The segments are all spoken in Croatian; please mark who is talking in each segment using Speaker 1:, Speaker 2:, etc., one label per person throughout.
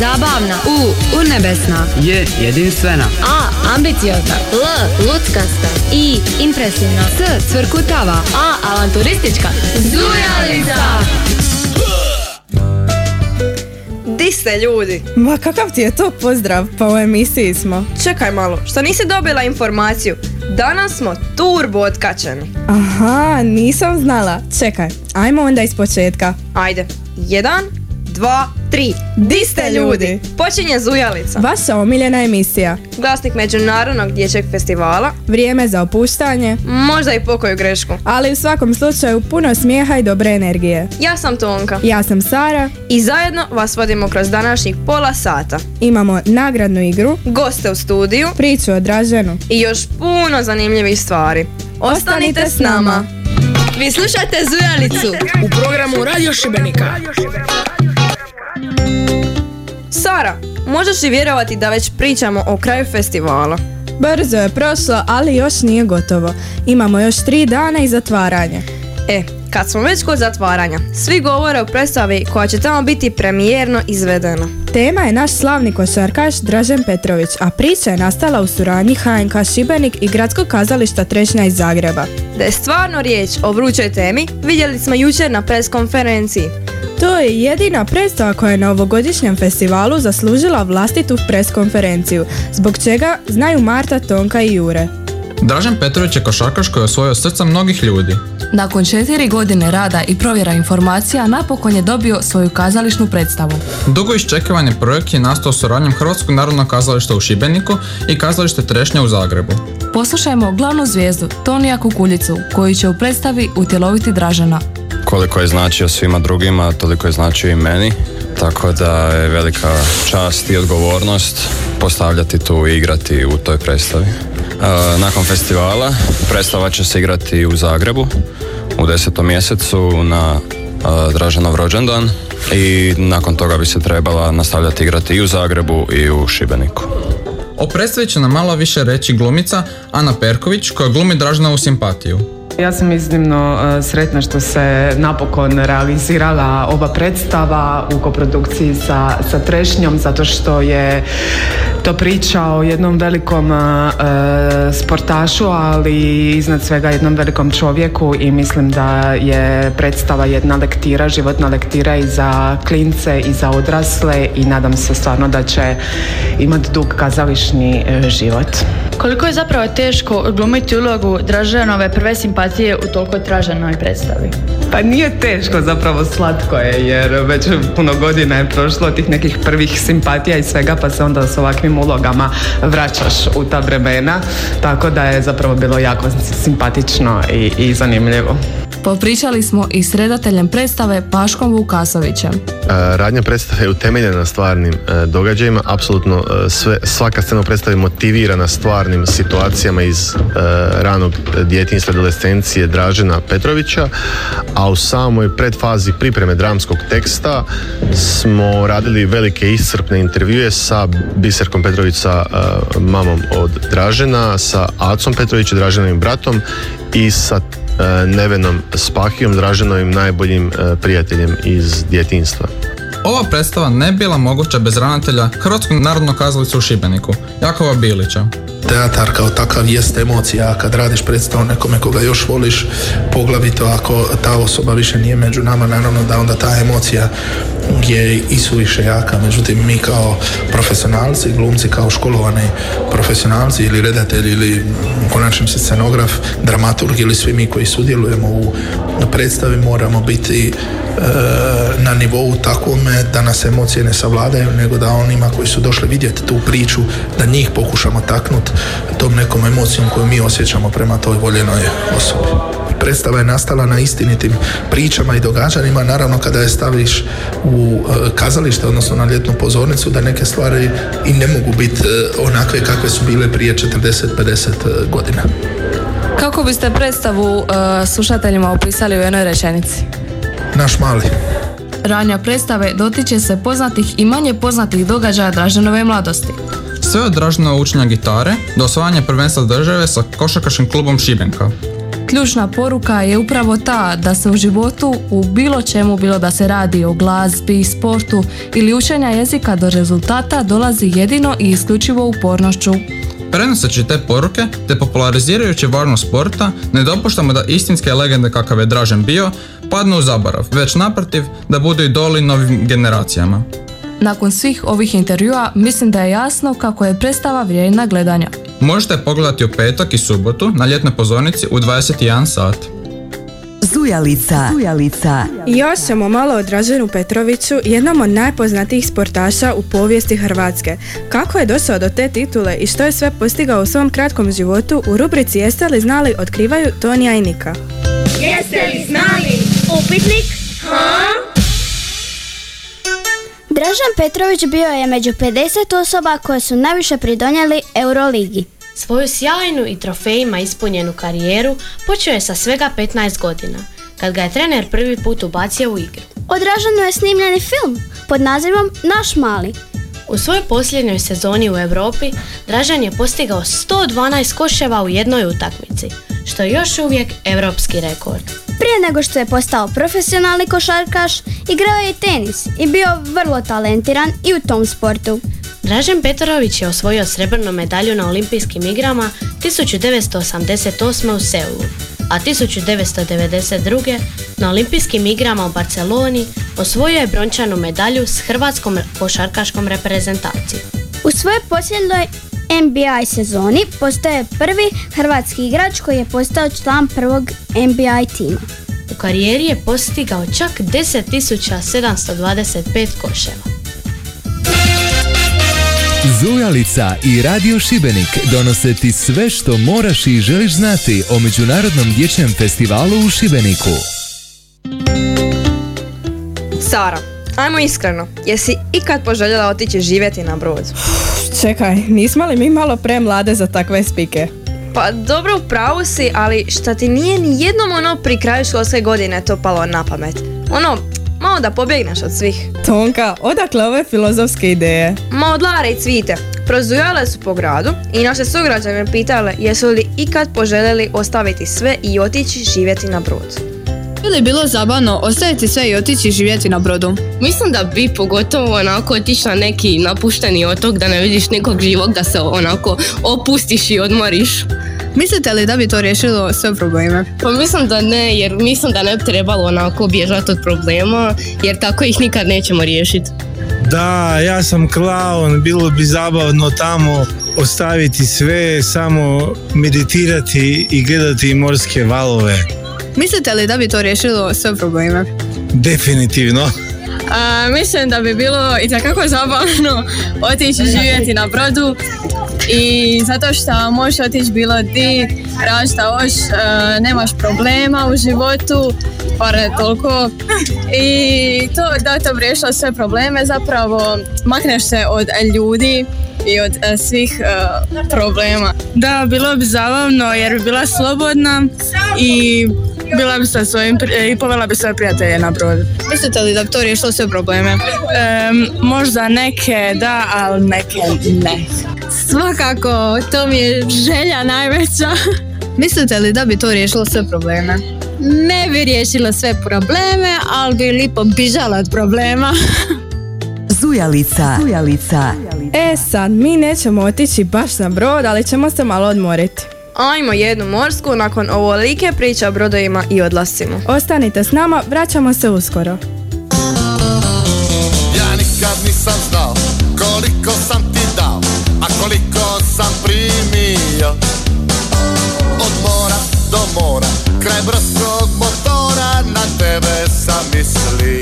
Speaker 1: Zabavna.
Speaker 2: U. Urnebesna.
Speaker 3: J. Jedinstvena.
Speaker 1: A. Ambiciozna.
Speaker 2: L. Luckasta.
Speaker 1: I. Impresivna.
Speaker 2: C. Cvrkutava.
Speaker 1: A. Avanturistička. Zujalica.
Speaker 4: Di ste ljudi?
Speaker 5: Ma kakav ti je to pozdrav, pa u emisiji smo.
Speaker 4: Čekaj malo, što nisi dobila informaciju? Danas smo turbo otkačeni.
Speaker 5: Aha, nisam znala. Čekaj, ajmo onda iz početka.
Speaker 4: Ajde, jedan, dva, tri.
Speaker 5: Di ste ljudi?
Speaker 4: Počinje Zujalica.
Speaker 5: Vaša omiljena emisija.
Speaker 4: Glasnik Međunarodnog dječjeg festivala.
Speaker 5: Vrijeme za opuštanje,
Speaker 4: Možda i pokoju grešku.
Speaker 5: ali u svakom slučaju puno smijeha i dobre energije.
Speaker 4: Ja sam Tonka.
Speaker 5: Ja sam Sara,
Speaker 4: I zajedno vas vodimo kroz današnjih pola sata.
Speaker 5: imamo nagradnu igru,
Speaker 4: Goste u studiju
Speaker 5: priču o Draženu.
Speaker 4: i još puno zanimljivih stvari. Ostanite s nama.
Speaker 2: Vi slušate Zujalicu.
Speaker 6: U programu Radio Šibenika.
Speaker 4: Sara, možeš li vjerovati da već pričamo o kraju festivala?
Speaker 5: Brzo je prošlo, ali još nije gotovo. Imamo još tri dana i zatvaranje.
Speaker 4: E, kad smo već kod zatvaranja, svi govore o predstavi koja će tamo biti premijerno izvedena.
Speaker 5: Tema je naš slavni košarkaš Dražen Petrović, a priča je nastala u suradnji HNK Šibenik i Gradskog kazališta Trešnja iz Zagreba.
Speaker 4: Da je stvarno riječ o vrućoj temi, vidjeli smo jučer na pres konferenciji.
Speaker 5: To je jedina predstava koja je na ovogodišnjem festivalu zaslužila vlastitu pres konferenciju, zbog čega znaju Marta, Tonka i Jure.
Speaker 7: Dražen Petrović je košarkaš koji je osvojio srca mnogih ljudi.
Speaker 8: Nakon četiri godine rada i provjera informacija napokon je dobio svoju kazališnu predstavu.
Speaker 7: Dugo iščekivani projekt je nastao suradnjom Hrvatskog narodnog kazališta u Šibeniku i kazalište Trešnja u Zagrebu.
Speaker 8: Poslušajmo glavnu zvijezdu Tonija Kukuljicu koji će u predstavi utjeloviti Dražena.
Speaker 9: koliko je značio svima drugima, toliko je značio i meni. Tako da je velika čast i odgovornost postavljati tu i igrati u toj predstavi. E, nakon festivala predstava će se igrati u Zagrebu u desetom mjesecu na e, Draženov rođendan i nakon toga bi se trebala nastavljati igrati i u Zagrebu i u Šibeniku.
Speaker 7: O predstavi će nam malo više reći glumica Ana Perković koja glumi Dražena u simpatiju.
Speaker 10: Ja sam iznimno e, sretna što se napokon realizirala ova predstava u koprodukciji sa, sa Trešnjom zato što je to priča o jednom velikom e, sportašu, ali iznad svega jednom velikom čovjeku i mislim da je predstava jedna lektira, životna lektira i za klince i za odrasle i nadam se stvarno da će imati dug kazališni e, život.
Speaker 11: Koliko je zapravo teško odglumiti ulogu Draženove prve simpatije u toliko traženoj predstavi?
Speaker 10: Pa nije teško, zapravo slatko je, jer već puno godina je prošlo tih nekih prvih simpatija i svega, pa se onda s ovakvim ulogama vraćaš u ta vremena, tako da je zapravo bilo jako simpatično i, i zanimljivo.
Speaker 8: Popričali smo i s redateljem predstave Paškom Vukasovićem.
Speaker 12: E, Radnja predstave je utemeljena na stvarnim e, događajima, apsolutno e, sve, svaka scena u predstavi motivirana stvarnim situacijama iz ranog djetinjstva adolescencije Dražena Petrovića, a u samoj predfazi pripreme dramskog teksta smo radili velike iscrpne intervjue sa Biserkom Petrović sa mamom od Dražena, sa Acom Petrović, Draženovim bratom i sa Nevenom Spahijom, Draženovim najboljim prijateljem iz djetinjstva.
Speaker 7: Ova predstava ne bi bila moguća bez ravnatelja Hrvatskog narodnog kazališta u Šibeniku, Jakova Bilića.
Speaker 6: Teatar kao takav jest emocija, a kad radiš predstavu nekome koga još voliš, poglavito ako ta osoba više nije među nama, naravno da onda ta emocija je i suviše jaka. Međutim, mi kao profesionalci, glumci kao školovani profesionalci ili redatelji ili u konačnici scenograf, dramaturg ili svi mi koji sudjelujemo u predstavi moramo biti e, na nivou takvome da nas emocije ne savladaju, nego da onima koji su došli vidjeti tu priču, da njih pokušamo taknuti tom nekom emocijom koju mi osjećamo prema toj voljenoj osobi. Predstava je nastala na istinitim pričama i događanjima, naravno kada je staviš u e, kazalište, odnosno na ljetnu pozornicu, da neke stvari i ne mogu biti e, onakve kakve su bile prije 40-50 godina.
Speaker 8: Kako biste predstavu uh, slušateljima opisali u jednoj rečenici?
Speaker 6: Naš mali.
Speaker 8: Ranja predstave dotiče se poznatih i manje poznatih događaja Draženove mladosti.
Speaker 7: Sve od Draženova učenja gitare do osvajanja prvenstva države sa košarkaškim klubom Šibenka.
Speaker 8: Ključna poruka je upravo ta da se u životu u bilo čemu, bilo da se radi o glazbi, sportu ili učenja jezika do rezultata dolazi jedino i isključivo upornošću.
Speaker 7: Prenoseći te poruke, te popularizirajući važnost sporta, ne dopuštamo da istinske legende kakav je Dražen bio, padnu u zaborav, već naprotiv da budu idoli novim generacijama.
Speaker 8: Nakon svih ovih intervjua mislim da je jasno kako je predstava vrijedna gledanja.
Speaker 7: Možete je pogledati u petak i subotu na ljetnoj pozornici u 21 sat.
Speaker 3: Zujalica. Zujalica.
Speaker 5: I još ćemo malo o Draženu Petroviću, jednom od najpoznatijih sportaša u povijesti Hrvatske. Kako je došao do te titule i što je sve postigao u svom kratkom životu, u rubrici Jeste li znali otkrivaju Tonija i Nika.
Speaker 13: Jeste li znali? Upitnik?
Speaker 14: Dražan Petrović bio je među 50 osoba koje su najviše pridonijeli Euroligi.
Speaker 15: Svoju sjajnu i trofejima ispunjenu karijeru počeo je sa svega 15 godina, kad ga je trener prvi put ubacio u igru.
Speaker 14: O Dražanu je snimljeni film pod nazivom Naš mali.
Speaker 15: U svojoj posljednjoj sezoni u Europi Dražan je postigao 112 koševa u jednoj utakmici, što je još uvijek europski rekord.
Speaker 14: Prije nego što je postao profesionalni košarkaš, igrao je i tenis i bio vrlo talentiran i u tom sportu.
Speaker 15: Dražen Petrović je osvojio srebrnu medalju na olimpijskim igrama 1988. u Seulu, a 1992. na olimpijskim igrama u Barceloni osvojio je brončanu medalju s hrvatskom košarkaškom reprezentacijom.
Speaker 14: U svojoj posljednjoj NBA sezoni postoje prvi hrvatski igrač koji je postao član prvog NBA tima.
Speaker 15: U karijeri je postigao čak 10.725 koševa.
Speaker 16: Zujalica i Radio Šibenik donose ti sve što moraš i želiš znati o Međunarodnom dječjem festivalu u Šibeniku.
Speaker 4: Sara, ajmo iskreno, jesi ikad poželjela otići živjeti na brod?
Speaker 5: Čekaj, nismo li mi malo premlade za takve spike?
Speaker 4: Pa dobro u pravu si, ali šta ti nije ni jednom ono pri kraju školske godine to palo na pamet? Ono, malo da pobjegneš od svih.
Speaker 5: Tonka, odakle ove filozofske ideje?
Speaker 4: Ma od Lare i Cvite. Prozujale su po gradu i naše sugrađane pitale jesu li ikad poželjeli ostaviti sve i otići živjeti na brod.
Speaker 17: Bi li bilo zabavno ostaviti sve i otići živjeti na brodu?
Speaker 18: Mislim da bi pogotovo onako otići na neki napušteni otok da ne vidiš nikog živog da se onako opustiš i odmoriš.
Speaker 17: Mislite li da bi to riješilo sve probleme?
Speaker 18: Pa mislim da ne, jer mislim da ne bi trebalo onako bježati od problema, jer tako ih nikad nećemo riješiti.
Speaker 19: Da, ja sam klaun, bilo bi zabavno tamo ostaviti sve, samo meditirati i gledati morske valove.
Speaker 17: Mislite li da bi to riješilo sve probleme?
Speaker 19: Definitivno.
Speaker 17: A, mislim da bi bilo i takako zabavno otići živjeti na brodu i zato što možeš otići bilo di, radi šta hoš, nemaš problema u životu, par toliko i to da to bi riješilo sve probleme zapravo makneš se od ljudi i od uh, svih uh, problema.
Speaker 20: Da, bilo bi zabavno jer bi bila slobodna i bila bi sa svojim i povela bi svoje prijatelje na brod.
Speaker 17: Mislite li da bi to riješilo sve probleme?
Speaker 20: možda neke da, ali neke ne.
Speaker 17: Svakako, to mi je želja najveća. Mislite li da bi to riješilo sve probleme?
Speaker 21: Ne bi riješilo sve probleme, ali bi lipo bižala od problema.
Speaker 3: Zujalica. Zujalica.
Speaker 5: E sad, mi nećemo otići baš na brod, ali ćemo se malo odmoriti.
Speaker 4: Ajmo jednu morsku nakon ovolike priča o brodovima i odlascima.
Speaker 5: Ostanite s nama, vraćamo se uskoro.
Speaker 22: Ja nikad nisam znao koliko sam ti dao, a koliko sam primio. Od mora do mora, kraj brodskog motora, na tebe sam mislio.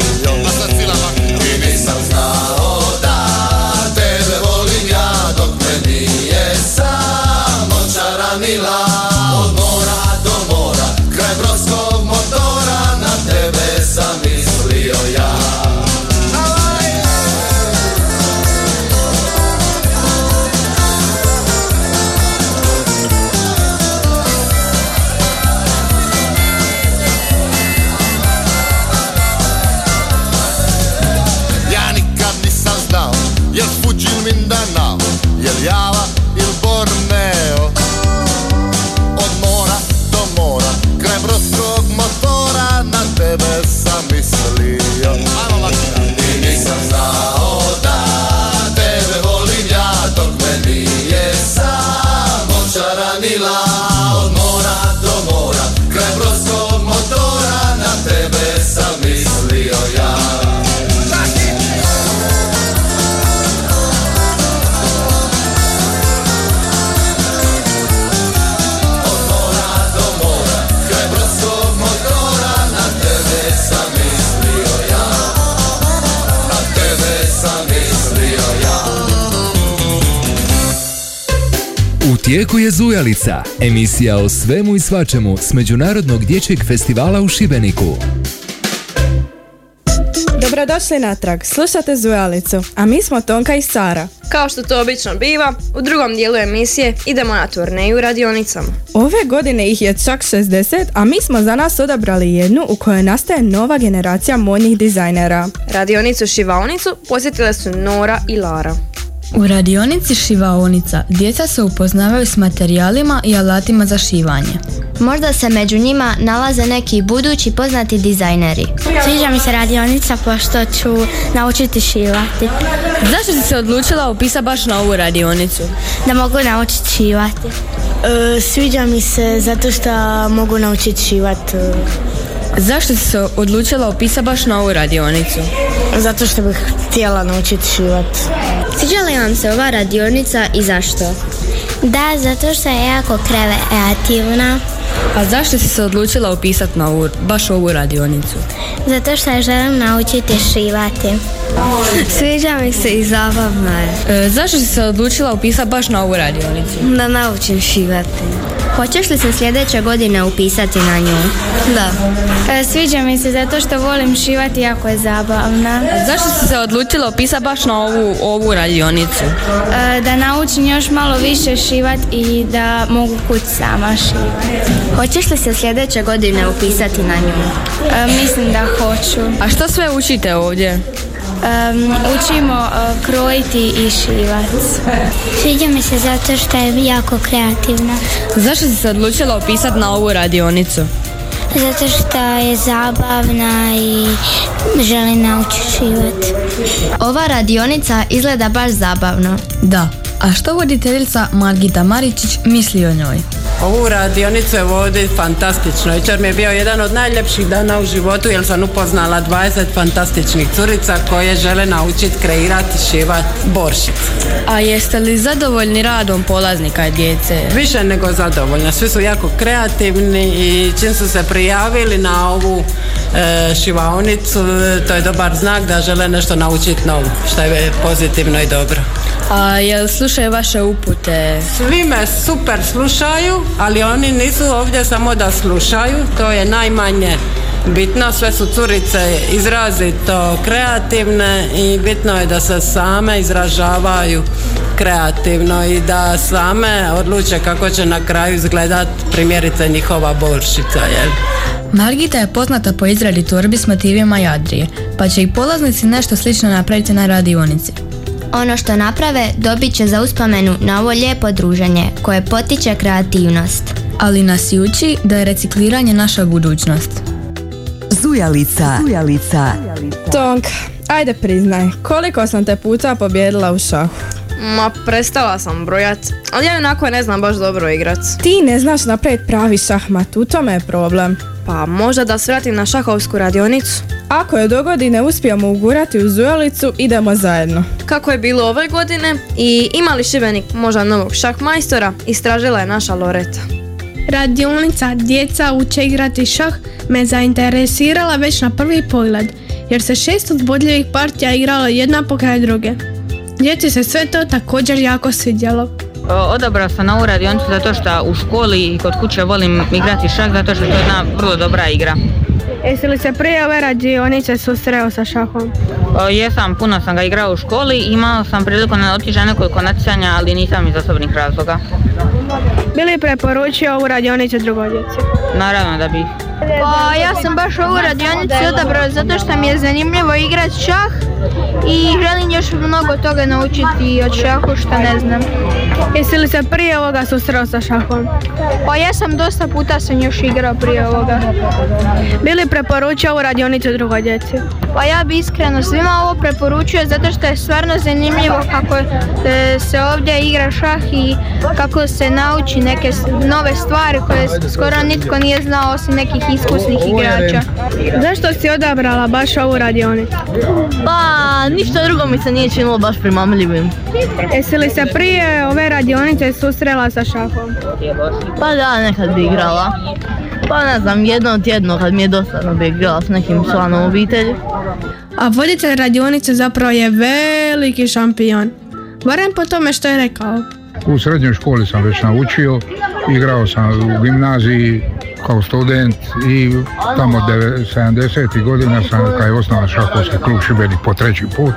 Speaker 16: Tijeku je Zujalica, emisija o svemu i svačemu s Međunarodnog dječjeg festivala u Šibeniku.
Speaker 5: Dobrodošli natrag, slušate Zujalicu, a mi smo Tonka i Sara.
Speaker 4: Kao što to obično biva, u drugom dijelu emisije idemo na turneju radionicama.
Speaker 5: Ove godine ih je čak 60, a mi smo za nas odabrali jednu u kojoj nastaje nova generacija modnih dizajnera.
Speaker 4: Radionicu Šivaonicu posjetile su Nora i Lara.
Speaker 21: U radionici šivaonica djeca se upoznavaju s materijalima i alatima za šivanje.
Speaker 23: Možda se među njima nalaze neki budući poznati dizajneri.
Speaker 24: Sviđa mi se radionica pošto ću naučiti šivati.
Speaker 21: Zašto si se odlučila upisati baš na ovu radionicu?
Speaker 24: Da mogu naučiti šivati.
Speaker 25: E, sviđa mi se zato što mogu naučiti šivati.
Speaker 21: Zašto si se odlučila upisati baš na ovu radionicu?
Speaker 25: Zato što bih htjela naučiti šivati.
Speaker 23: Sviđa li vam se ova radionica i zašto?
Speaker 24: Da, zato što je jako kreativna.
Speaker 21: A zašto si se odlučila upisati na ovu, baš ovu radionicu?
Speaker 24: Zato što želim naučiti šivati.
Speaker 23: Sviđa mi se i zabavno je.
Speaker 21: E, zašto si se odlučila upisati baš na ovu radionicu?
Speaker 23: Da naučim šivati. Hoćeš li se sljedeće godine upisati na nju?
Speaker 24: Da. E, sviđa mi se zato što volim šivati, jako je zabavna.
Speaker 21: Zašto si se odlučila upisati baš na ovu, ovu radionicu?
Speaker 24: E, da naučim još malo više šivati i da mogu kuć sama šivati.
Speaker 23: Hoćeš li se sljedeće godine upisati na nju?
Speaker 24: E, mislim da hoću.
Speaker 21: A što sve učite ovdje?
Speaker 24: Um, učimo uh, krojiti i šivac. Sviđa mi se zato što je jako kreativna.
Speaker 21: Zašto si se odlučila upisati na ovu radionicu?
Speaker 24: Zato što je zabavna i želim naučiti šivati.
Speaker 23: Ova radionica izgleda baš zabavno.
Speaker 21: Da. A što voditeljica Margita Maričić misli o njoj?
Speaker 26: Ovu radionicu je vodi fantastično. Jučer mi je bio jedan od najljepših dana u životu jer sam upoznala 20 fantastičnih curica koje žele naučiti kreirati šivat boršic.
Speaker 21: A jeste li zadovoljni radom polaznika i djece?
Speaker 26: Više nego zadovoljna. Svi su jako kreativni i čim su se prijavili na ovu e, šivaonicu, to je dobar znak da žele nešto naučiti novo, što je pozitivno i dobro.
Speaker 21: A jel slušaju vaše upute?
Speaker 26: Svi me super slušaju, ali oni nisu ovdje samo da slušaju, to je najmanje bitno, sve su curice izrazito kreativne i bitno je da se same izražavaju kreativno i da same odluče kako će na kraju izgledat primjerice njihova boršica. Jel?
Speaker 21: Margita je poznata po izradi torbi s motivima Jadrije, pa će i polaznici nešto slično napraviti na radionici.
Speaker 23: Ono što naprave dobit će za uspomenu na ovo lijepo druženje koje potiče kreativnost.
Speaker 21: Ali nas i uči da je recikliranje naša budućnost.
Speaker 3: Zujalica. Zujalica.
Speaker 5: Tonk, ajde priznaj, koliko sam te puta pobjedila u šahu?
Speaker 4: Ma prestala sam brojat, ali ja onako ne znam baš dobro igrat.
Speaker 5: Ti ne znaš napraviti pravi šahmat, u tome je problem.
Speaker 4: Pa možda da svratim na šahovsku radionicu.
Speaker 5: Ako je dogodi ne uspijemo ugurati u zujalicu, idemo zajedno.
Speaker 4: Kako je bilo ove godine i ima li Šibenik možda novog šahmajstora, istražila je naša Loreta.
Speaker 27: Radionica Djeca uče igrati šah me zainteresirala već na prvi pogled, jer se šest uzbudljivih partija igralo jedna pokraj druge. Djeci se sve to također jako svidjelo.
Speaker 28: Odabrao sam na ovu radionicu zato što u školi i kod kuće volim igrati šah zato što je to jedna vrlo dobra igra.
Speaker 27: Jesi li se prije ove radionice susreo sa šahom?
Speaker 28: O, jesam, puno sam ga igrao u školi, imao sam priliku na otići nekoliko natjecanja, ali nisam iz osobnih razloga.
Speaker 27: Bili preporučio ovu radionicu drugoj djeci?
Speaker 28: Naravno da bih.
Speaker 29: Pa ja sam baš ovu radionicu odabrao zato što mi je zanimljivo igrati šah i želim još mnogo toga naučiti od šahu što ne znam.
Speaker 27: Jesi li se prije ovoga susreo sa šahom?
Speaker 29: Pa ja sam dosta puta sam još igrao prije ovoga.
Speaker 27: Bili preporučio ovu radionicu drugoj djeci?
Speaker 29: Pa ja bi iskreno svima ovo preporučio zato što je stvarno zanimljivo kako e, se ovdje igra šah i kako se nauči neke nove stvari koje skoro nitko nije znao osim nekih iskusnih igrača.
Speaker 27: Zašto si odabrala baš ovu radionicu?
Speaker 29: Pa ništa drugo mi se nije činilo baš primamljivim.
Speaker 27: Jesi li se prije ove radionice susrela sa šahom?
Speaker 29: Pa da, nekad bi igrala. Pa ne znam, jedno tjedno kad mi je dosadno bi igrala s nekim članom obitelji.
Speaker 27: A voditelj radionice zapravo je veliki šampion. Barem po tome što je rekao.
Speaker 30: U srednjoj školi sam već naučio, igrao sam u gimnaziji kao student i tamo 70. godina sam, kad je osnovan šahovski klub Šibenik po treći put,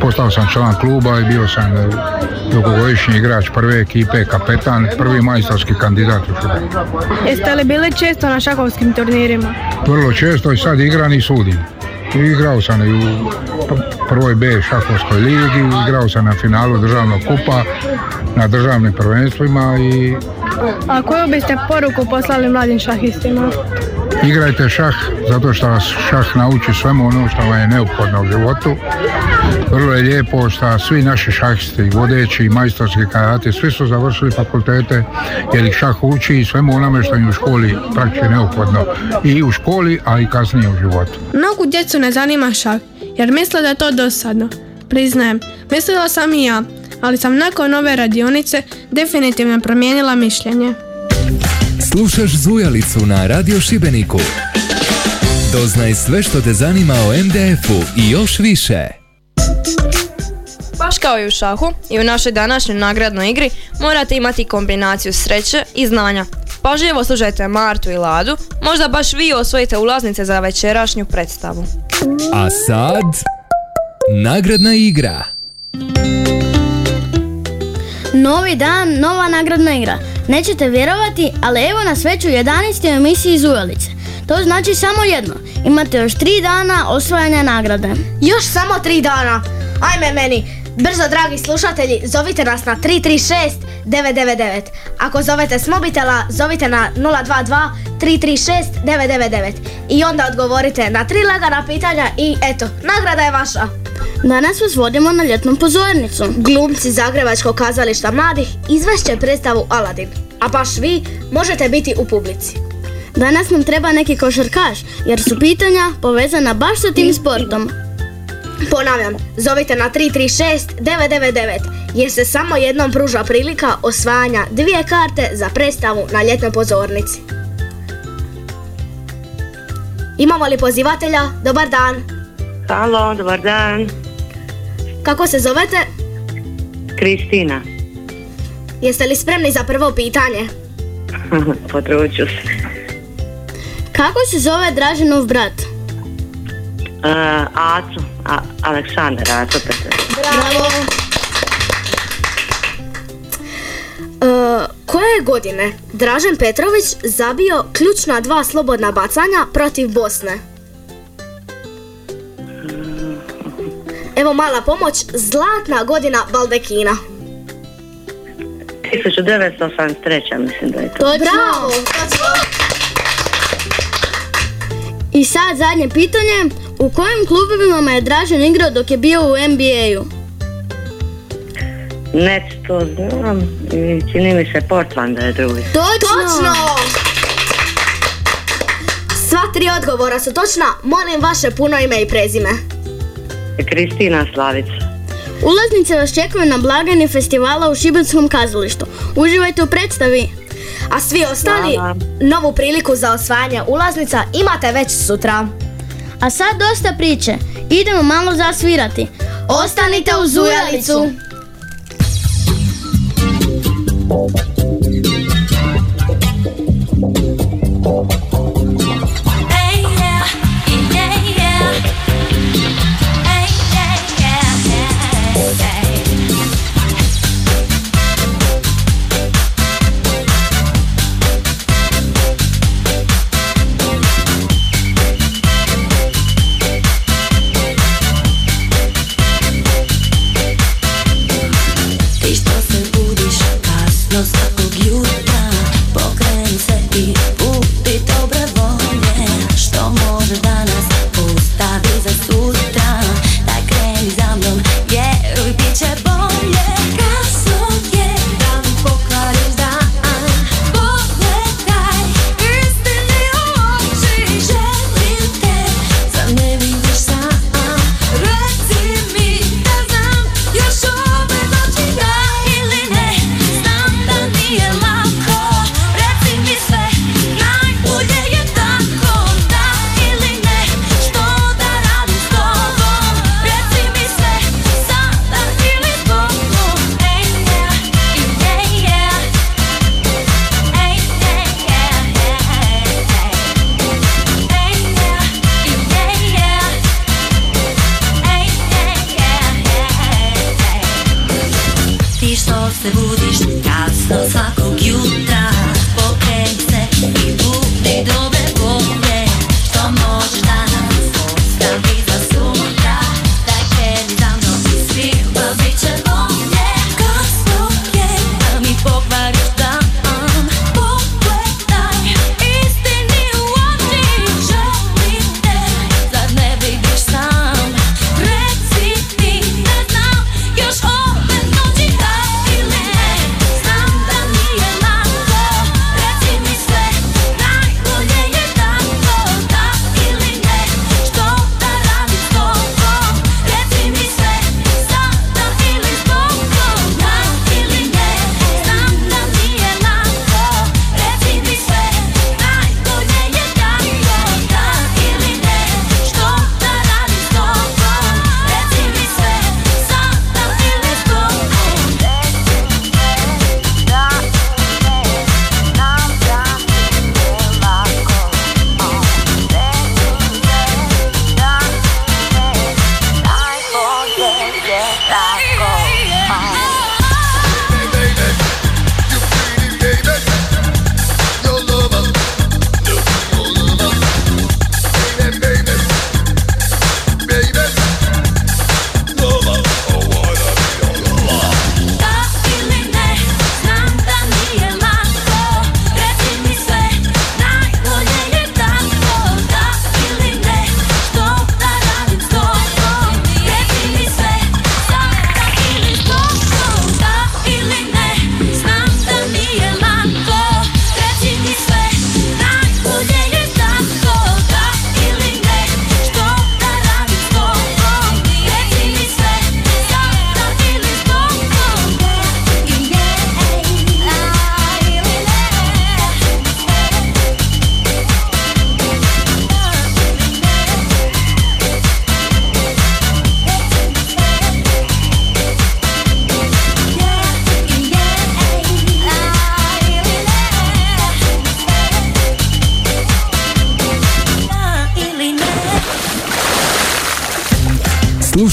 Speaker 30: postao sam član kluba i bio sam dugogodišnji igrač prve ekipe, kapetan, prvi majstorski kandidat u Šibeniku.
Speaker 27: Jeste li bili često na šahovskim turnirima?
Speaker 30: Vrlo često i sad igram i sudim. Igrao sam i u prvoj B šahovskoj ligi, igrao sam na finalu državnog kupa, na državnim prvenstvima i
Speaker 27: A koju biste poruku poslali mladim šahistima?
Speaker 30: igrajte šah zato što vas šah nauči svemu ono što vam je neophodno u životu. Vrlo je lijepo što svi naši šahisti, vodeći i majstorski kandidati, svi su završili fakultete jer ih šah uči i svemu onome što im u školi praktički neophodno. I u školi, a i kasnije u životu.
Speaker 27: Mnogu djecu ne zanima šah, jer misle da je to dosadno. Priznajem, mislila sam i ja, ali sam nakon ove radionice definitivno promijenila mišljenje.
Speaker 16: Slušaš Zujalicu na Radio Šibeniku. Doznaj sve što te zanima o MDF-u i još više.
Speaker 4: Baš kao i u šahu i u našoj današnjoj nagradnoj igri morate imati kombinaciju sreće i znanja. Pažljivo slušajte Martu i Ladu, možda baš vi osvojite ulaznice za večerašnju predstavu.
Speaker 16: A sad... Nagradna igra.
Speaker 14: Novi dan, nova nagradna igra. Nećete vjerovati, ali evo nas već u 11. emisiji Zujalice. To znači samo jedno. Imate još tri dana osvajanja nagrade.
Speaker 31: Još samo tri dana. Ajme meni. Brzo, dragi slušatelji, zovite nas na 336 999. Ako zovete s mobitela, zovite na 022 336 999. I onda odgovorite na tri lagana pitanja i eto, nagrada je vaša.
Speaker 14: Danas vas vodimo na ljetnu pozornicu.
Speaker 31: Glumci Zagrebačkog kazališta mladih izvešće predstavu Aladin. A baš vi možete biti u publici.
Speaker 14: Danas nam treba neki košarkaš, jer su pitanja povezana baš sa tim sportom.
Speaker 31: Ponavljam, zovite na 336 999 jer se samo jednom pruža prilika osvajanja dvije karte za predstavu na ljetnoj pozornici. Imamo li pozivatelja? Dobar dan.
Speaker 32: Halo, dobar dan.
Speaker 31: Kako se zovete?
Speaker 32: Kristina.
Speaker 31: Jeste li spremni za prvo pitanje?
Speaker 32: Potrudit ću se.
Speaker 14: Kako se zove Draženov brat?
Speaker 32: Uh, Aco, A- Aleksandar Aco.
Speaker 31: Bravo! E, koje godine Dražen Petrović zabio ključna dva slobodna bacanja protiv Bosne? Evo mala pomoć, zlatna godina Baldekina.
Speaker 32: 1983. mislim da je to.
Speaker 14: Točno.
Speaker 31: Bravo, točno.
Speaker 14: I sad zadnje pitanje. U kojim klubovima je Dražen igrao dok je bio u NBA-u?
Speaker 32: Net to znam i čini mi se Portland da je drugi.
Speaker 31: Točno! Sva tri odgovora su točna, molim vaše puno ime i prezime.
Speaker 32: Kristina Slavica.
Speaker 14: Ulaznice vas čekaju na blagajni festivala u Šibenskom kazalištu. Uživajte u predstavi.
Speaker 31: A svi ostali,
Speaker 32: Hvala.
Speaker 31: novu priliku za osvajanje ulaznica imate već sutra.
Speaker 14: A sad dosta priče. Idemo malo zasvirati.
Speaker 31: Ostanite uz Zujalicu.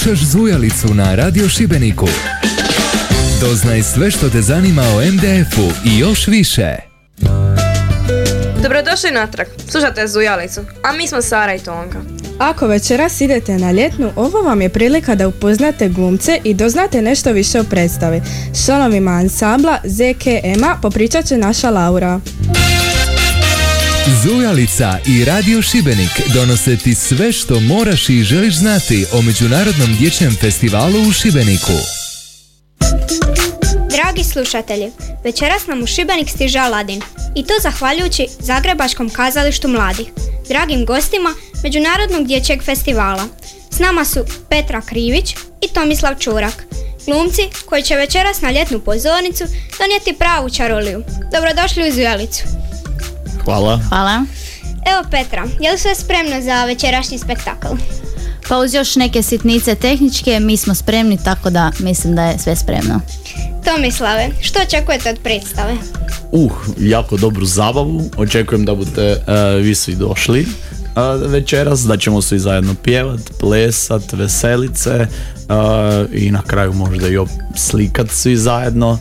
Speaker 16: Slušaš Zujalicu na Radio Šibeniku. Doznaj sve što te zanima o MDF-u i još više.
Speaker 4: Dobrodošli natrag, slušate Zujalicu, a mi smo Sara i Tonka.
Speaker 5: Ako večeras idete na ljetnu, ovo vam je prilika da upoznate glumce i doznate nešto više o predstavi. S članovima ansambla ZKM-a popričat će naša Laura.
Speaker 16: Zujalica i Radio Šibenik donose ti sve što moraš i želiš znati o Međunarodnom dječjem festivalu u Šibeniku.
Speaker 24: Dragi slušatelji, večeras nam u Šibenik stiže Aladin i to zahvaljujući Zagrebačkom kazalištu mladih, dragim gostima Međunarodnog dječjeg festivala. S nama su Petra Krivić i Tomislav Čurak, glumci koji će večeras na ljetnu pozornicu donijeti pravu čaroliju. Dobrodošli u Zujalicu.
Speaker 33: Hvala.
Speaker 34: Hvala.
Speaker 24: Evo Petra, je li sve spremno za večerašnji spektakl?
Speaker 34: Pa uz još neke sitnice tehničke mi smo spremni tako da mislim da je sve spremno.
Speaker 24: Tomislave, što očekujete od predstave?
Speaker 33: Uh, jako dobru zabavu. Očekujem da budete e, vi svi došli e, večeras, da ćemo svi zajedno pjevat, plesat, veselice e, i na kraju možda i slikat svi zajedno.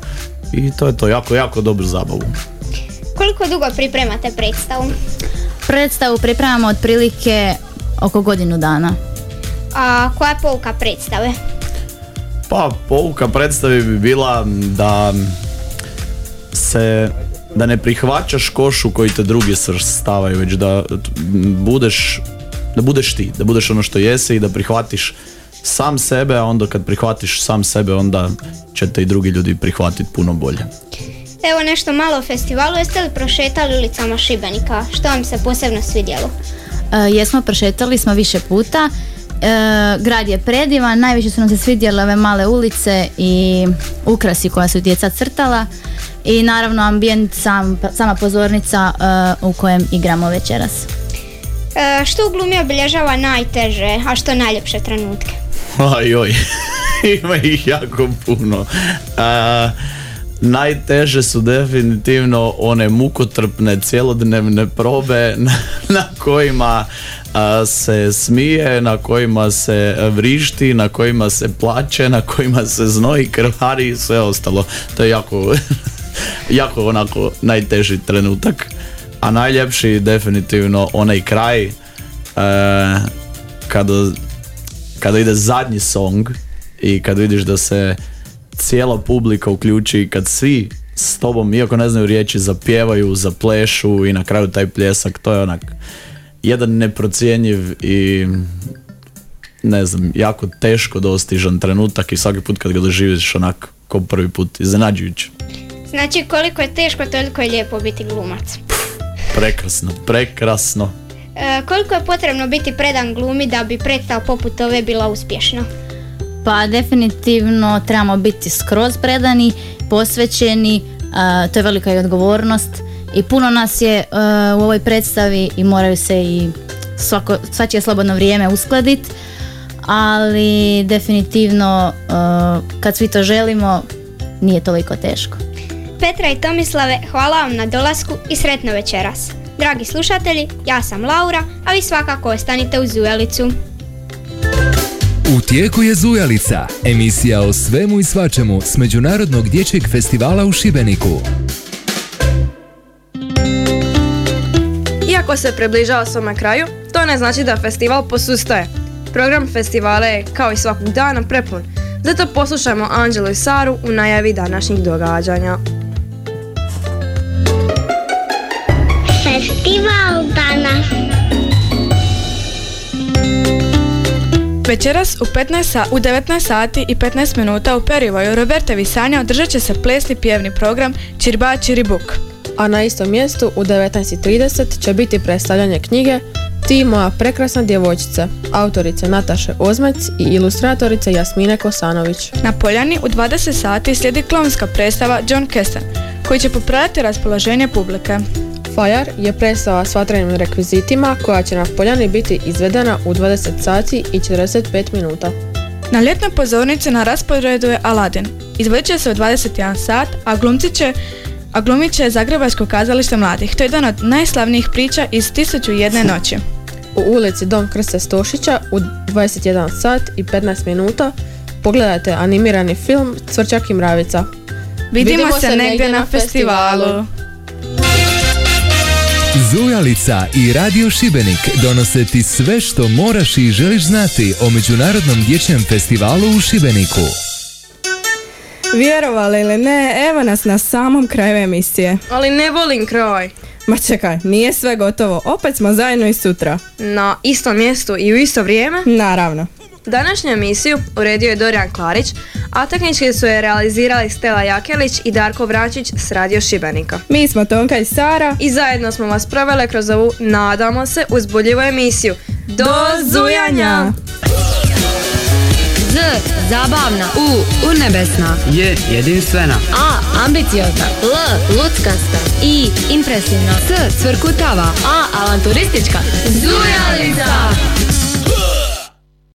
Speaker 33: I to je to, jako, jako dobru zabavu.
Speaker 24: Koliko dugo pripremate predstavu?
Speaker 34: Predstavu pripremamo otprilike oko godinu dana.
Speaker 24: A koja je pouka predstave?
Speaker 33: Pa pouka predstave bi bila da se da ne prihvaćaš košu koji te drugi svrstavaju, već da budeš da budeš ti, da budeš ono što jesi i da prihvatiš sam sebe, a onda kad prihvatiš sam sebe, onda će te i drugi ljudi prihvatiti puno bolje.
Speaker 24: Evo nešto malo o festivalu, jeste li prošetali ulicama Šibenika? Što vam se posebno svidjelo?
Speaker 34: E, jesmo, prošetali smo više puta. E, grad je predivan, najviše su nam se svidjele ove male ulice i ukrasi koja su djeca crtala i naravno ambijent, sam, sama pozornica e, u kojem igramo večeras.
Speaker 24: E, što u glumi obilježava najteže, a što najljepše trenutke?
Speaker 33: Oj, oj, ima ih jako puno. A, najteže su definitivno one mukotrpne cjelodnevne probe na, kojima se smije, na kojima se vrišti, na kojima se plaće, na kojima se znoji, krvari i sve ostalo. To je jako, jako onako najteži trenutak. A najljepši definitivno onaj kraj e, kada, kada ide zadnji song i kad vidiš da se cijela publika uključi i kad svi s tobom, iako ne znaju riječi, zapjevaju, zaplešu i na kraju taj pljesak, to je onak jedan neprocjenjiv i ne znam, jako teško dostižan trenutak i svaki put kad ga doživiš onak ko prvi put, iznenađujući.
Speaker 24: Znači koliko je teško, toliko je lijepo biti glumac.
Speaker 33: Prekrasno, prekrasno.
Speaker 24: E, koliko je potrebno biti predan glumi da bi predstava poput ove bila uspješna?
Speaker 34: Pa definitivno trebamo biti skroz predani, posvećeni, to je velika i odgovornost i puno nas je u ovoj predstavi i moraju se i svako, svačije slobodno vrijeme uskladiti, ali definitivno kad svi to želimo nije toliko teško.
Speaker 24: Petra i Tomislave, hvala vam na dolasku i sretno večeras. Dragi slušatelji, ja sam Laura, a vi svakako ostanite uz Zujelicu.
Speaker 16: U tijeku je Zujalica, emisija o svemu i svačemu s Međunarodnog dječjeg festivala u Šibeniku.
Speaker 4: Iako se približava svome kraju, to ne znači da festival posustaje. Program festivala je, kao i svakog dana, prepun. Zato poslušajmo Anđelu i Saru u najavi današnjih događanja.
Speaker 24: Festival.
Speaker 5: Večeras u, 15 sa, u 19 sati i 15 minuta u Perivoju Roberta Visanja održat će se plesni pjevni program Čirba Čiribuk.
Speaker 35: A na istom mjestu u 19.30 će biti predstavljanje knjige Ti moja prekrasna djevojčica, autorice Nataše Ozmec i ilustratorice Jasmine Kosanović.
Speaker 5: Na Poljani u 20 sati slijedi klonska predstava John Kessen, koji će popraviti raspoloženje publike.
Speaker 35: Fajar je predstava s vatrenim rekvizitima koja će na Poljani biti izvedena u 20 sati i 45 minuta.
Speaker 5: Na ljetnoj pozornici na rasporedu je Aladin. Izvodit će se u 21 sat, a glumci će a glumit će Zagrebačko kazalište mladih. To je jedan od najslavnijih priča iz 1001 noći.
Speaker 35: U ulici Dom Krste Stošića u 21 sat i 15 minuta pogledajte animirani film Cvrčak i mravica.
Speaker 5: Vidimo, se negdje na festivalu.
Speaker 16: Zujalica i Radio Šibenik donose ti sve što moraš i želiš znati o Međunarodnom dječjem festivalu u Šibeniku.
Speaker 5: Vjerovali ili ne, evo nas na samom kraju emisije.
Speaker 4: Ali ne volim kraj.
Speaker 5: Ma čekaj, nije sve gotovo, opet smo zajedno i sutra.
Speaker 4: Na istom mjestu i u isto vrijeme?
Speaker 5: Naravno.
Speaker 4: Današnju emisiju uredio je Dorijan Klarić, a tehnički su je realizirali Stela Jakelić i Darko Vračić s Radio Šibenika.
Speaker 5: Mi smo Tonka i Sara.
Speaker 4: I zajedno smo vas provele kroz ovu, nadamo se, uzbudljivu emisiju. Do zujanja!
Speaker 36: Z. Zabavna. U. Urnebesna.
Speaker 37: J. Jedinstvena.
Speaker 36: A. Ambiciozna. L. Luckasta. I. Impresivna. S. Cvrkutava. A. Avanturistička. Zujalica!